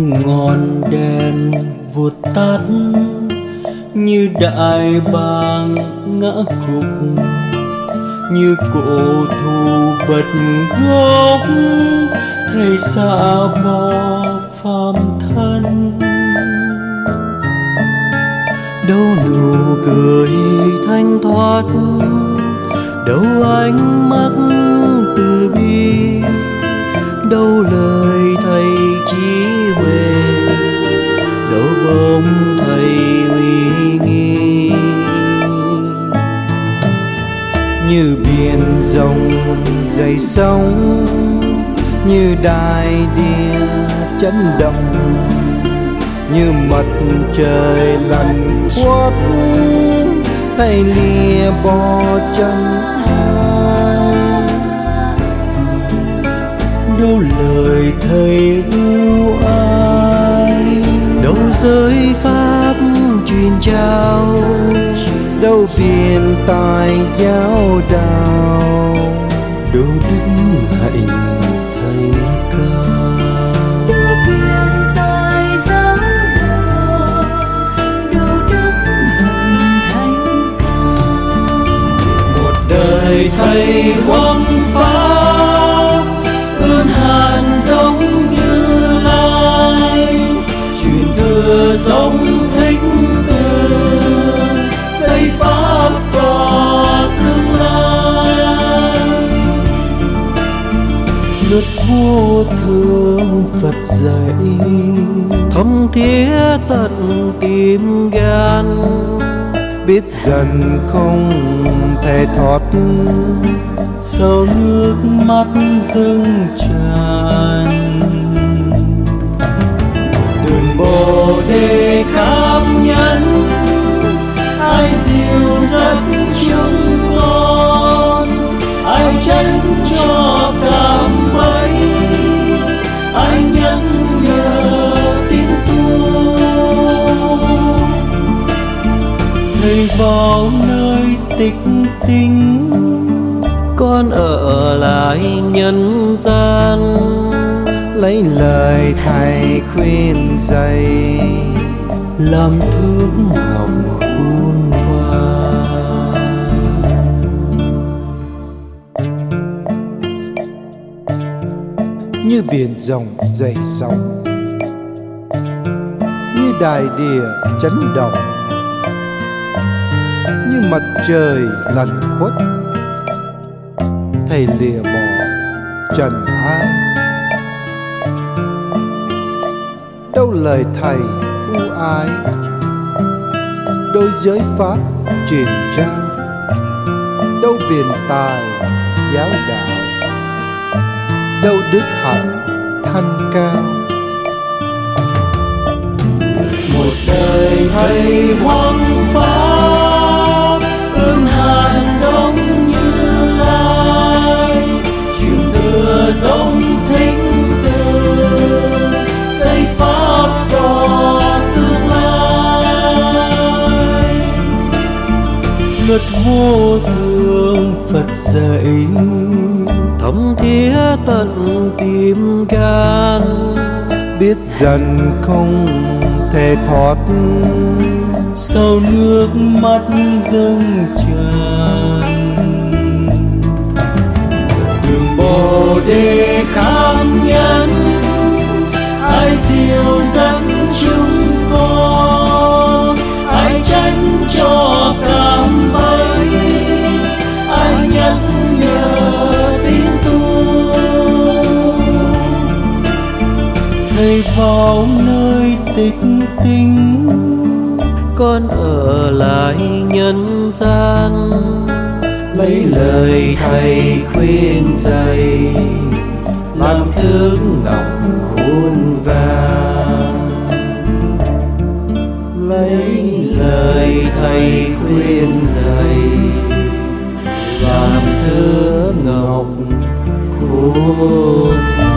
như ngọn đèn vụt tắt, như đại bàng ngã gục, như cổ thù bật gốc, thầy xa bỏ phàm thân. Đâu nụ cười thanh thoát, đâu ánh mắt dòng rộng dày sóng như đài địa chấn động, như mặt trời lặn khuất tay lìa bò chân ai đâu lời thầy ưu ái đâu giới pháp truyền trao đâu biển tài giáo đạo đâu đức hạnh thành cao đâu biển tài giáo đạo đâu đức hạnh thành cao một đời thầy hoang phá ơn hàn giống như lai. Truyền thừa giống thích luật vô thường phật dạy. Thâm thiết tận tìm gan biết dần không thể thoát. Sau nước mắt dâng tràn? Đường bồ đề cảm nhân ai dịu dắt chúng vào nơi tịch tinh, con ở lại nhân gian, lấy lời thầy khuyên dạy, làm thước ngọc khuôn vàng. Như biển rộng dày sóng, như đài địa chấn động như mặt trời lặn khuất. Thầy lìa bỏ trần ai? Đâu lời thầy ưu ái đôi giới pháp truyền trao, đâu biển tài giáo đạo? Đâu đức hạnh thanh cao? Một đời thầy hoang luật vô thường phật dạy. Thấm thía tận tim gan biết dần không thể thoát. Sau nước mắt dâng tràn thầy vào nơi tịch tinh, con ở lại nhân gian. Lấy lời thầy khuyên dạy, làm thước ngọc khuôn vàng. Lấy lời thầy khuyên dạy, làm thước ngọc khuôn